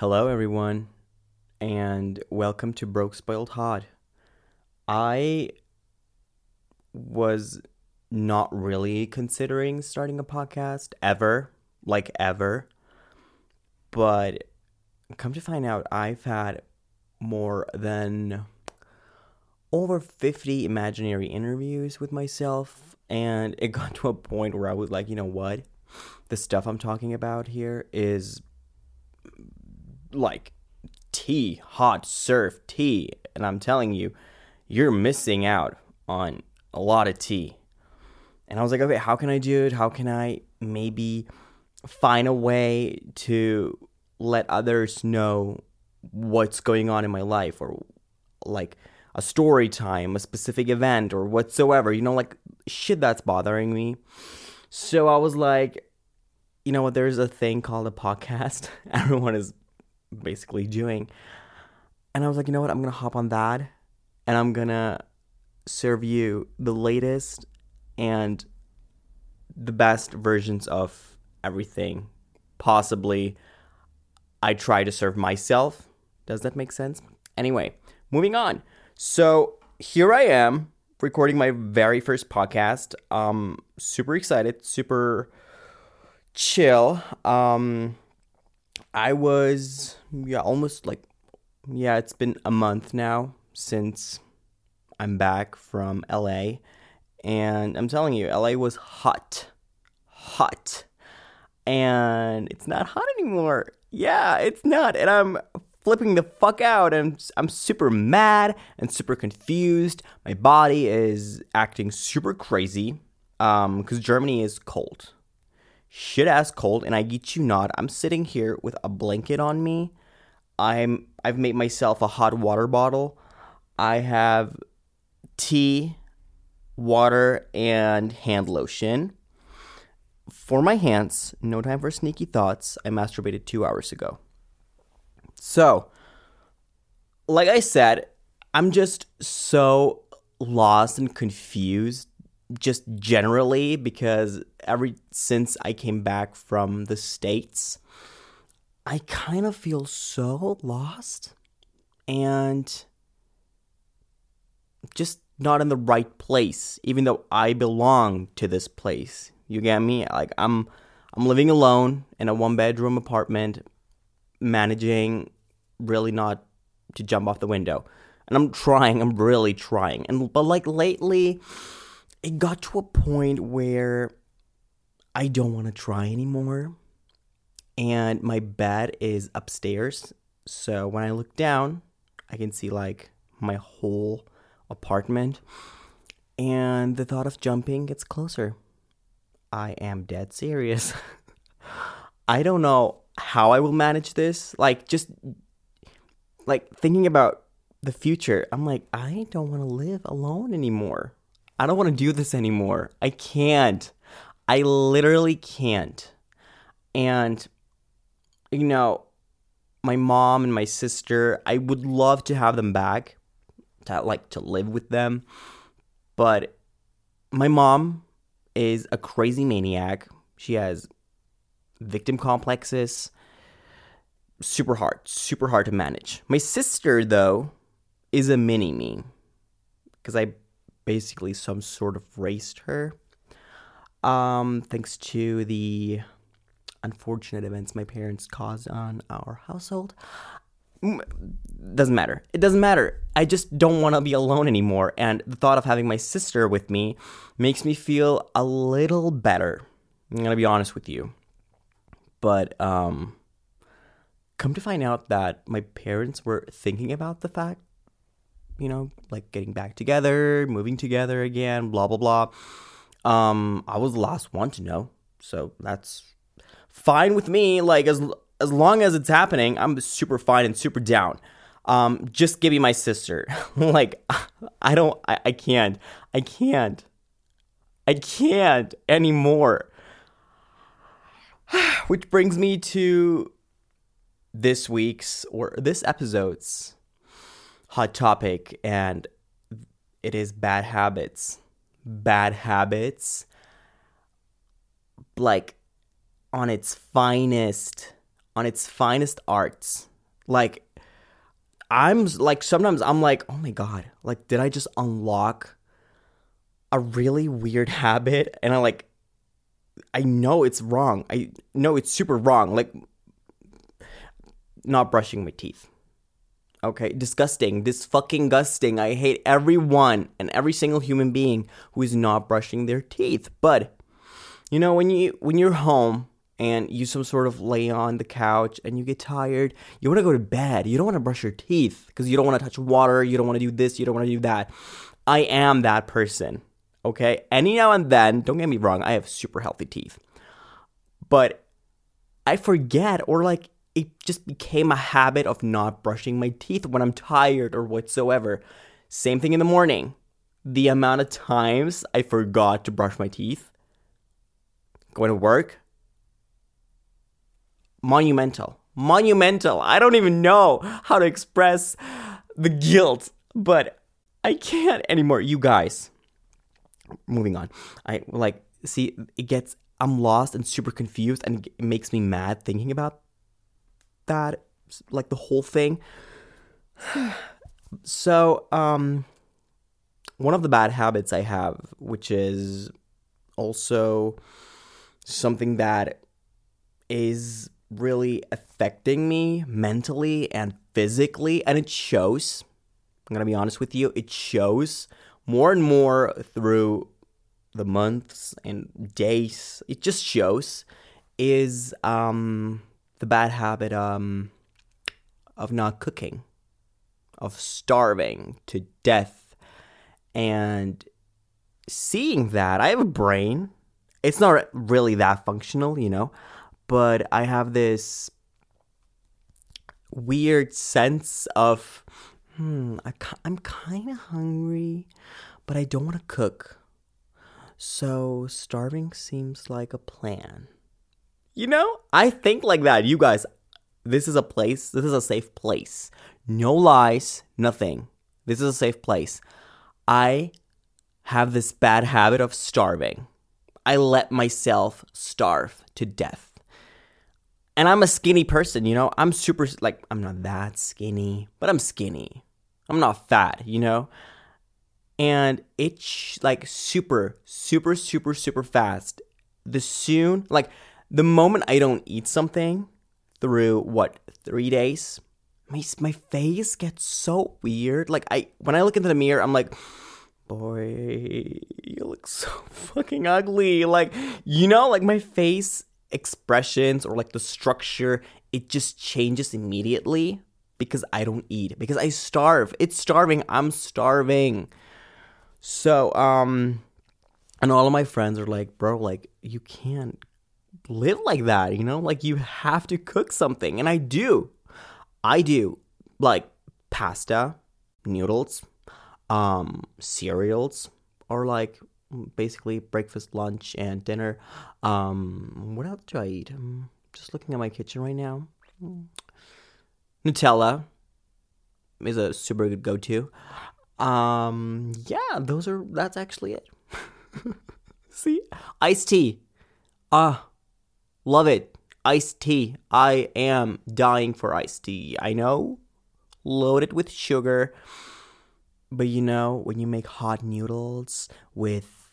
Hello, everyone, and welcome to Broke Spoiled Hot. I was not really considering starting a podcast ever, like ever, but come to find out, I've had more than over 50 imaginary interviews with myself, and it got to a point where I was like, you know what? The stuff I'm talking about here is like tea, hot surf tea. And I'm telling you, you're missing out on a lot of tea. And I was like, okay, how can I do it? How can I maybe find a way to let others know what's going on in my life or like a story time, a specific event, or whatsoever, you know, like shit that's bothering me. So I was like, you know what, there's a thing called a podcast. Everyone is basically doing. And I was like, you know what? I'm going to hop on that and I'm going to serve you the latest and the best versions of everything. Possibly, I try to serve myself. Does that make sense? Anyway, moving on. So here I am recording my very first podcast. Um, super excited, super chill. Um, I was yeah almost like yeah it's been a month now since I'm back from LA and I'm telling you LA was hot hot. And it's not hot anymore. Yeah it's not. And I'm flipping the fuck out. And I'm super mad and super confused. My body is acting super crazy um cuz Germany is cold shit ass cold, and I get you not. I'm sitting here with a blanket on me. I'm I've made myself a hot water bottle. I have tea, water, and hand lotion. For my hands, no time for sneaky thoughts. I masturbated two hours ago. So, like I said, I'm just so lost and confused just generally because every since I came back from the states I kind of feel so lost and just not in the right place even though I belong to this place. You get me? Like I'm I'm living alone in a one bedroom apartment managing really not to jump off the window. And I'm trying I'm really trying. And but like lately it got to a point where I don't want to try anymore. And my bed is upstairs. So when I look down, I can see like my whole apartment. And the thought of jumping gets closer. I am dead serious. I don't know how I will manage this. Like, just like thinking about the future, I'm like, I don't want to live alone anymore. I don't want to do this anymore. I can't. I literally can't. And, you know, my mom and my sister, I would love to have them back, to like to live with them. But my mom is a crazy maniac. She has victim complexes. Super hard, super hard to manage. My sister, though, is a mini me because I basically some sort of raised her. Um, thanks to the unfortunate events my parents caused on our household. Doesn't matter. It doesn't matter. I just don't want to be alone anymore. And the thought of having my sister with me makes me feel a little better. I'm going to be honest with you. But, um, come to find out that my parents were thinking about the fact you know, like getting back together, moving together again, blah blah blah. Um, I was the last one to know, so that's fine with me. Like as as long as it's happening, I'm super fine and super down. Um, just give me my sister. like I don't, I, I can't, I can't, I can't anymore. Which brings me to this week's or this episode's hot topic, and it is bad habits. Bad habits, like on its finest, on its finest arts. Like I'm like sometimes I'm like, "Oh my god, like did I just unlock a really weird habit?" And I like I know it's wrong. I know it's super wrong. Like not brushing my teeth. Okay, disgusting. This fucking gusting. I hate everyone and every single human being who is not brushing their teeth. But you know, when you when you're home and you some sort of lay on the couch and you get tired, you want to go to bed. You don't want to brush your teeth because you don't want to touch water, you don't want to do this, you don't want to do that. I am that person. Okay? Any now and then, don't get me wrong, I have super healthy teeth. But I forget or like it just became a habit of not brushing my teeth when I'm tired or whatsoever. Same thing in the morning. The amount of times I forgot to brush my teeth going to work, monumental. Monumental. I don't even know how to express the guilt, but I can't anymore. You guys, moving on. I like, see, it gets, I'm lost and super confused, and it makes me mad thinking about that, like the whole thing. so, um, one of the bad habits I have, which is also something that is really affecting me mentally and physically, and it shows. I'm gonna be honest with you, it shows more and more through the months and days. It just shows is um the bad habit um, of not cooking, of starving to death. And seeing that, I have a brain. It's not really that functional, you know, but I have this weird sense of, hmm, I, I'm kind of hungry, but I don't want to cook. So starving seems like a plan. You know, I think like that. You guys, this is a place, this is a safe place. No lies, nothing. This is a safe place. I have this bad habit of starving. I let myself starve to death. And I'm a skinny person, you know? I'm super, like, I'm not that skinny, but I'm skinny. I'm not fat, you know? And it's like super, super, super, super fast. The soon, like, the moment I don't eat something through what three days, my my face gets so weird. Like I when I look into the mirror, I'm like, boy, you look so fucking ugly. Like you know, like my face expressions or like the structure, it just changes immediately because I don't eat because I starve. It's starving. I'm starving. So um and all of my friends are like, bro, like you can't live like that, you know? Like you have to cook something. And I do. I do. Like pasta, noodles, um, cereals, or like basically breakfast, lunch, and dinner. Um, what else do I eat? I'm just looking at my kitchen right now. Nutella is a super good go-to. Um, yeah, those are that's actually it. See, iced tea. Ah, Love it. Iced tea. I am dying for iced tea. I know. Loaded with sugar. But you know, when you make hot noodles with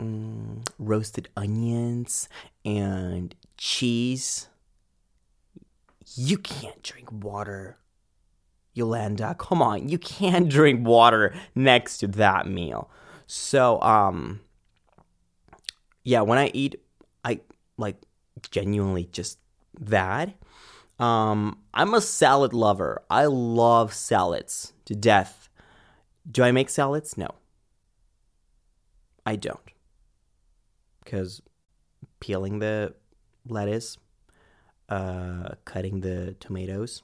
mm, roasted onions and cheese, you can't drink water. Yolanda, come on, you can't drink water next to that meal. So, um, yeah, when I eat, I like genuinely just that. Um, I'm a salad lover. I love salads to death. Do I make salads? No. I don't. Because peeling the lettuce, uh, cutting the tomatoes,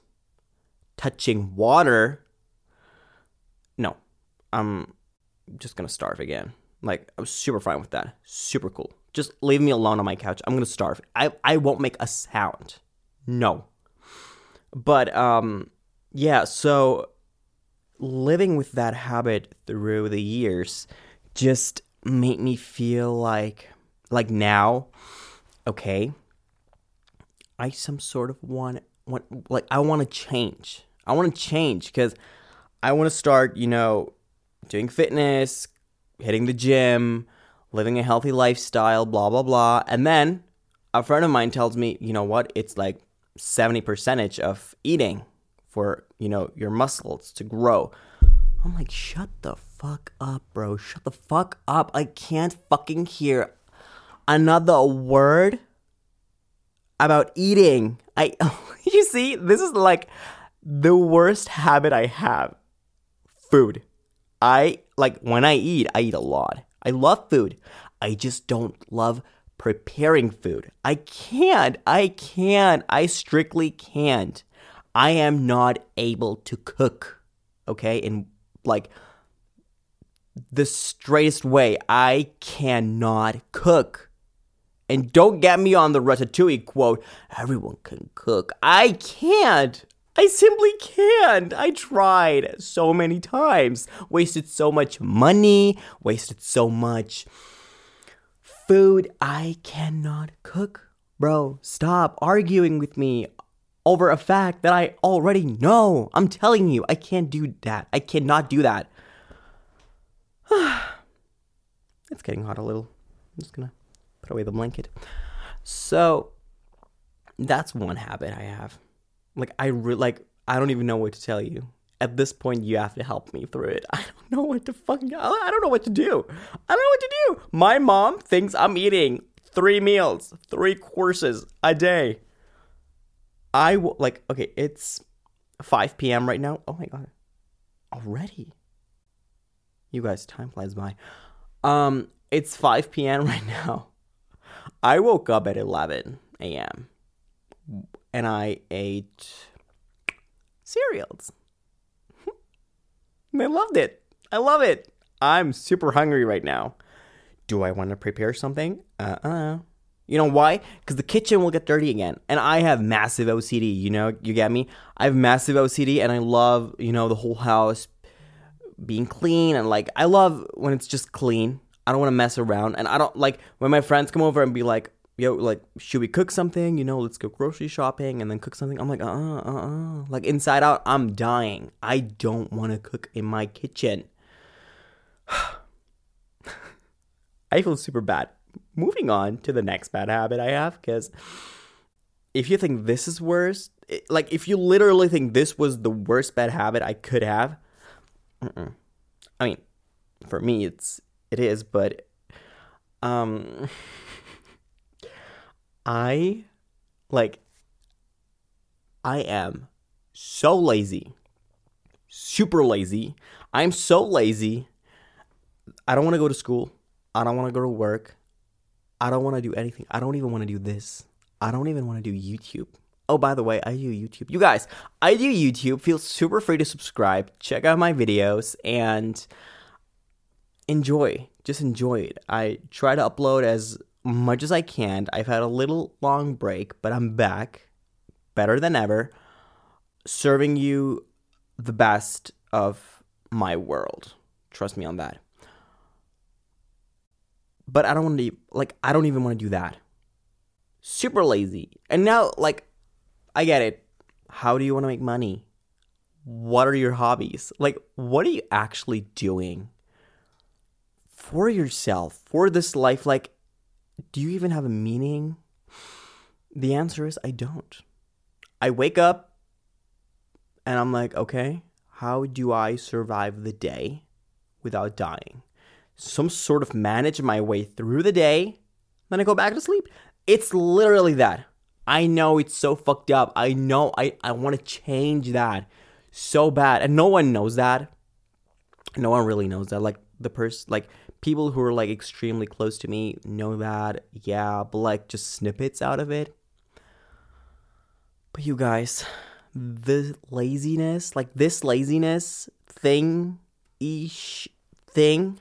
touching water. No, I'm just gonna starve again. Like, I'm super fine with that. Super cool. Just leave me alone on my couch. I'm gonna starve. I, I won't make a sound. No. But um yeah, so living with that habit through the years just made me feel like like now, okay, I some sort of want want like I want to change. I want to change because I want to start, you know, doing fitness, hitting the gym, living a healthy lifestyle, blah blah blah. And then a friend of mine tells me, you know what? It's like 70 percentage of eating for, you know, your muscles to grow. I'm like, shut the fuck up, bro. Shut the fuck up. I can't fucking hear another word about eating. I you see, this is like the worst habit I have. Food. I like when I eat, I eat a lot. I love food. I just don't love preparing food. I can't. I can't. I strictly can't. I am not able to cook. Okay? In like the straightest way, I cannot cook. And don't get me on the Ratatouille quote, everyone can cook. I can't. I simply can't. I tried so many times. Wasted so much money, wasted so much food. I cannot cook. Bro, stop arguing with me over a fact that I already know. I'm telling you, I can't do that. I cannot do that. it's getting hot a little. I'm just gonna put away the blanket. So that's one habit I have. Like I re- like I don't even know what to tell you. At this point, you have to help me through it. I don't know what to fucking. I don't know what to do. I don't know what to do. My mom thinks I'm eating three meals, three courses a day. I like. Okay, it's 5 p.m. right now. Oh my god, already. You guys, time flies by. Um, it's 5 p.m. right now. I woke up at 11 a.m. and I ate cereals. I loved it. I love it. I'm super hungry right now. Do I want to prepare something? Uh uh-uh. uh You know why? Because the kitchen will get dirty again. And I have massive OCD, you know, you get me? I have massive OCD and I love, you know, the whole house being clean and like, I love when it's just clean. I don't want to mess around. And I don't like when my friends come over and be like, yo, like, should we cook something? You know, let's go grocery shopping and then cook something. I'm like, uh uh uh. Like, inside out, I'm dying. I don't want to cook in my kitchen. I feel super bad. Moving on to the next bad habit I have, because if you think this is worse, it, like, if you literally think this was the worst bad habit I could have. I mean, for me, it's it is, but um. I like I am so lazy. Super lazy. I'm so lazy. I don't want to go to school. I don't want to go to work. I don't want to do anything. I don't even want to do this. I don't even want to do YouTube. Oh, by the way, I do YouTube. You guys, I do YouTube. Feel super free to subscribe. Check out my videos and enjoy. Just enjoy it. I try to upload as much as I can. I've had a little long break, but I'm back, better than ever, serving you the best of my world. Trust me on that. But I don't want to, like, I don't even want to do that. Super lazy. And now, like, I get it. How do you want to make money? What are your hobbies? Like, what are you actually doing for yourself, for this life? Like, do you even have a meaning? The answer is I don't. I wake up and I'm like, okay, how do I survive the day without dying? Some sort of manage my way through the day, then I go back to sleep. It's literally that. I know it's so fucked up. I know I, I want to change that so bad. And no one knows that. No one really knows that. Like the person like people who are like extremely close to me know that, yeah, but like just snippets out of it. But you guys, the laziness, like this laziness thing ish thing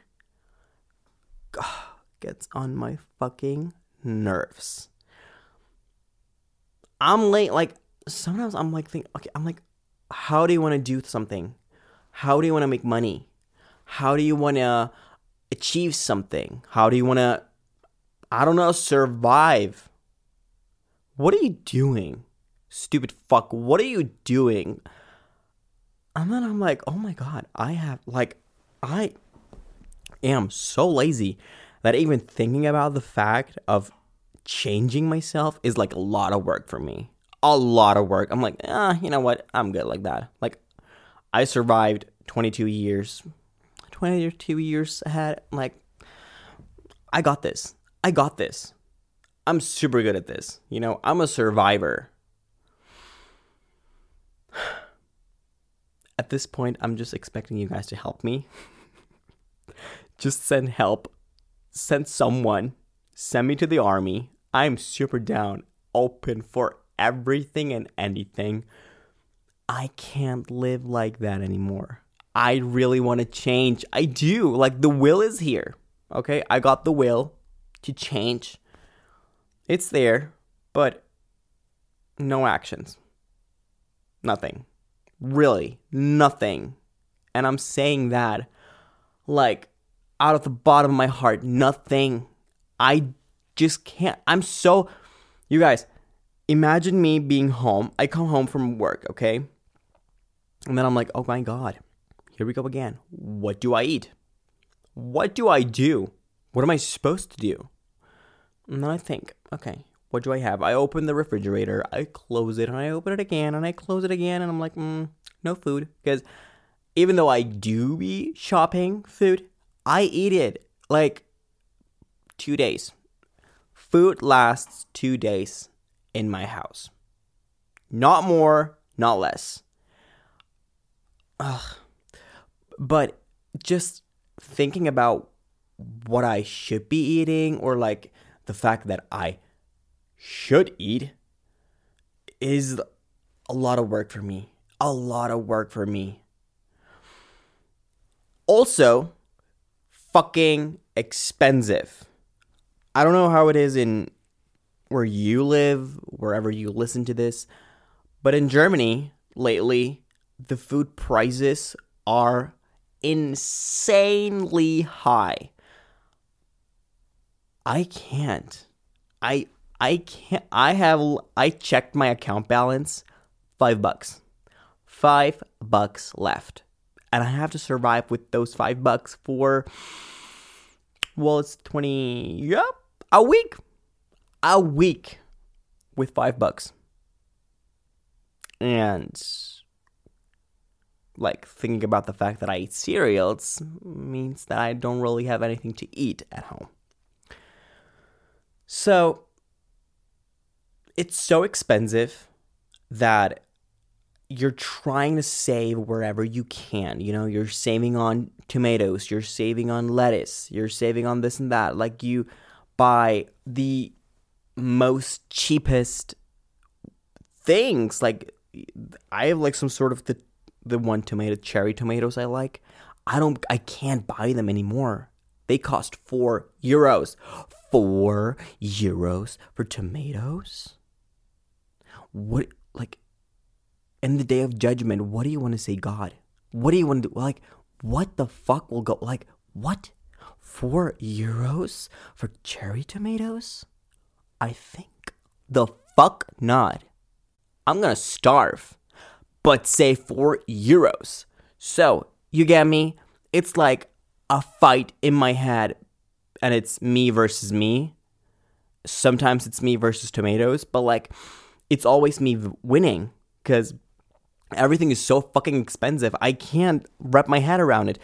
gets on my fucking nerves. I'm late like sometimes I'm like think okay, I'm like how do you want to do something? How do you want to make money? How do you want to achieve something? How do you want to, I don't know, survive? What are you doing? stupid fuck, what are you doing? And then I'm like, oh my god, I have like I am so lazy that even thinking about the fact of changing myself is like a lot of work for me. A lot of work. I'm like, ah, you know what? I'm good like that. Like, I survived 22 years, 22 years ahead. Like, I got this. I got this. I'm super good at this. You know, I'm a survivor. At this point, I'm just expecting you guys to help me. just send help. Send someone. Send me to the army. I'm super down, open for everything and anything. I can't live like that anymore. I really want to change. I do. Like the will is here. Okay? I got the will to change. It's there, but no actions. Nothing. Really, nothing. And I'm saying that like out of the bottom of my heart, nothing. I just can't. I'm so. You guys, imagine me being home. I come home from work, okay? And then I'm like, oh my God, here we go again. What do I eat? What do I do? What am I supposed to do? And then I think, okay, what do I have? I open the refrigerator, I close it, and I open it again, and I close it again, and I'm like, mm, no food. Because even though I do be shopping food, I eat it like two days. Food lasts two days in my house. Not more, not less. Ugh. But just thinking about what I should be eating or like the fact that I should eat is a lot of work for me. A lot of work for me. Also, fucking expensive. I don't know how it is in where you live, wherever you listen to this, but in Germany lately, the food prices are insanely high. I can't. I I can't I have I checked my account balance 5 bucks. 5 bucks left. And I have to survive with those 5 bucks for well, it's 20 yep, a week. A week with 5 bucks. And like thinking about the fact that I eat cereals means that I don't really have anything to eat at home. So it's so expensive that you're trying to save wherever you can. You know, you're saving on tomatoes, you're saving on lettuce, you're saving on this and that. Like you buy the most cheapest things. Like I have like some sort of the the one tomato cherry tomatoes I like. I don't I can't buy them anymore. They cost 4 euros. 4 euros for tomatoes? What like in the day of judgment, what do you want to say God? What do you want to do? Like what the fuck will go like what? 4 euros for cherry tomatoes? I think the fuck not. I'm going to starve but say 4 euros. So, you get me? It's like a fight in my head, and it's me versus me. Sometimes it's me versus tomatoes, but like, it's always me winning because everything is so fucking expensive. I can't wrap my head around it.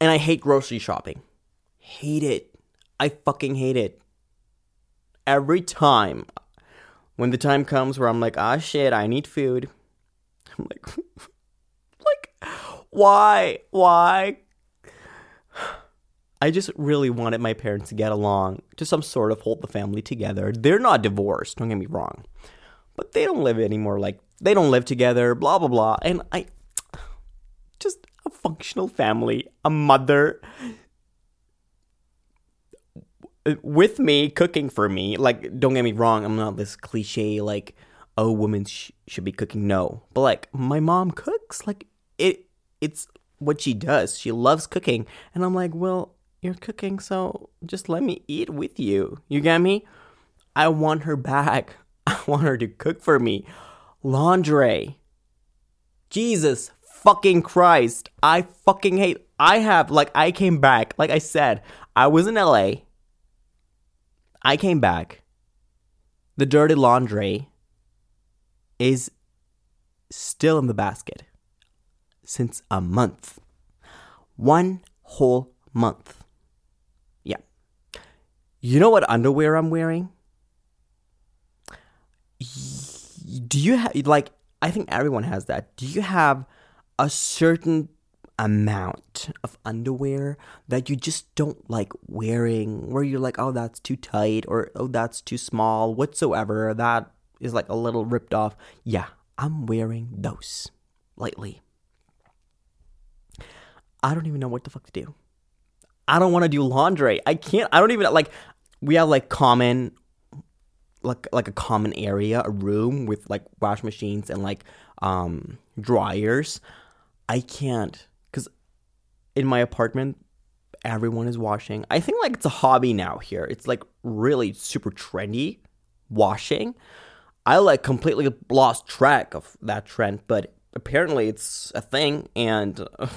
And I hate grocery shopping. Hate it. I fucking hate it. Every time when the time comes where I'm like, ah shit, I need food, I'm like, like, why? Why? I just really wanted my parents to get along, to some sort of hold the family together. They're not divorced, don't get me wrong. But they don't live anymore. Like, they don't live together, blah, blah, blah. And I, just a functional family, a mother with me cooking for me. Like, don't get me wrong, I'm not this cliche, like, oh, woman sh- should be cooking. No, but like my mom cooks. Like it, it's what she does. She loves cooking, and I'm like, well, you're cooking, so just let me eat with you. You get me? I want her back. I want her to cook for me. Laundry. Jesus fucking Christ. I fucking hate. I have, like, I came back. Like I said, I was in LA. I came back. The dirty laundry is still in the basket since a month. One whole month. Yeah. You know what underwear I'm wearing? Do you have, like, I think everyone has that. Do you have a certain amount of underwear that you just don't like wearing, where you're like, oh, that's too tight, or oh, that's too small, whatsoever, that is like a little ripped off. Yeah, I'm wearing those lately. I don't even know what the fuck to do. I don't want to do laundry. I can't. I don't even like. We have like common, like like a common area, a room with like wash machines and like um dryers. I can't because in my apartment, everyone is washing. I think like it's a hobby now here. It's like really super trendy washing. I like completely lost track of that trend, but apparently it's a thing and. Uh,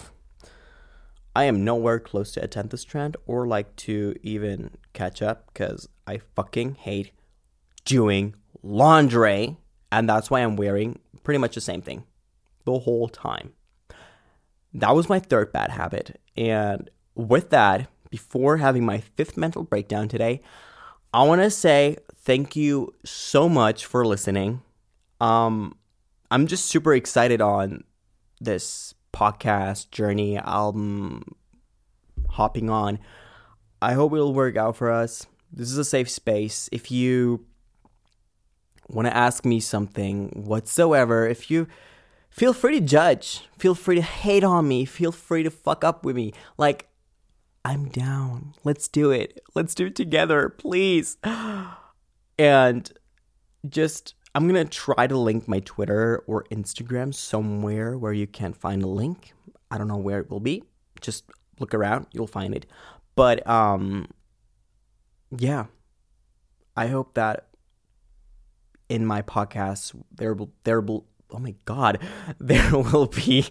I am nowhere close to attend this trend or like to even catch up because I fucking hate doing laundry. And that's why I'm wearing pretty much the same thing the whole time. That was my third bad habit. And with that, before having my fifth mental breakdown today, I want to say thank you so much for listening. Um, I'm just super excited on this podcast journey, album hopping on. I hope it'll work out for us. This is a safe space. If you want to ask me something whatsoever, if you feel free to judge, feel free to hate on me, feel free to fuck up with me. Like, I'm down. Let's do it. Let's do it together, please. And just I'm going to try to link my Twitter or Instagram somewhere where you can find a link. I don't know where it will be. Just look around, you'll find it. But um yeah. I hope that in my podcast there will there will oh my god, there will be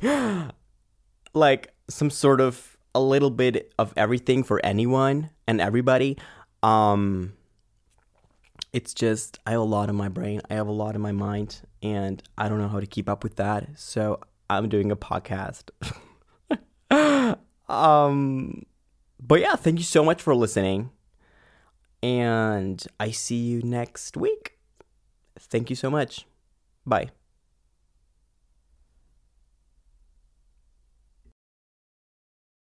like some sort of a little bit of everything for anyone and everybody. Um it's just I have a lot in my brain, I have a lot in my mind, and I don't know how to keep up with that. So I'm doing a podcast. um, but yeah, thank you so much for listening, and I see you next week. Thank you so much. Bye.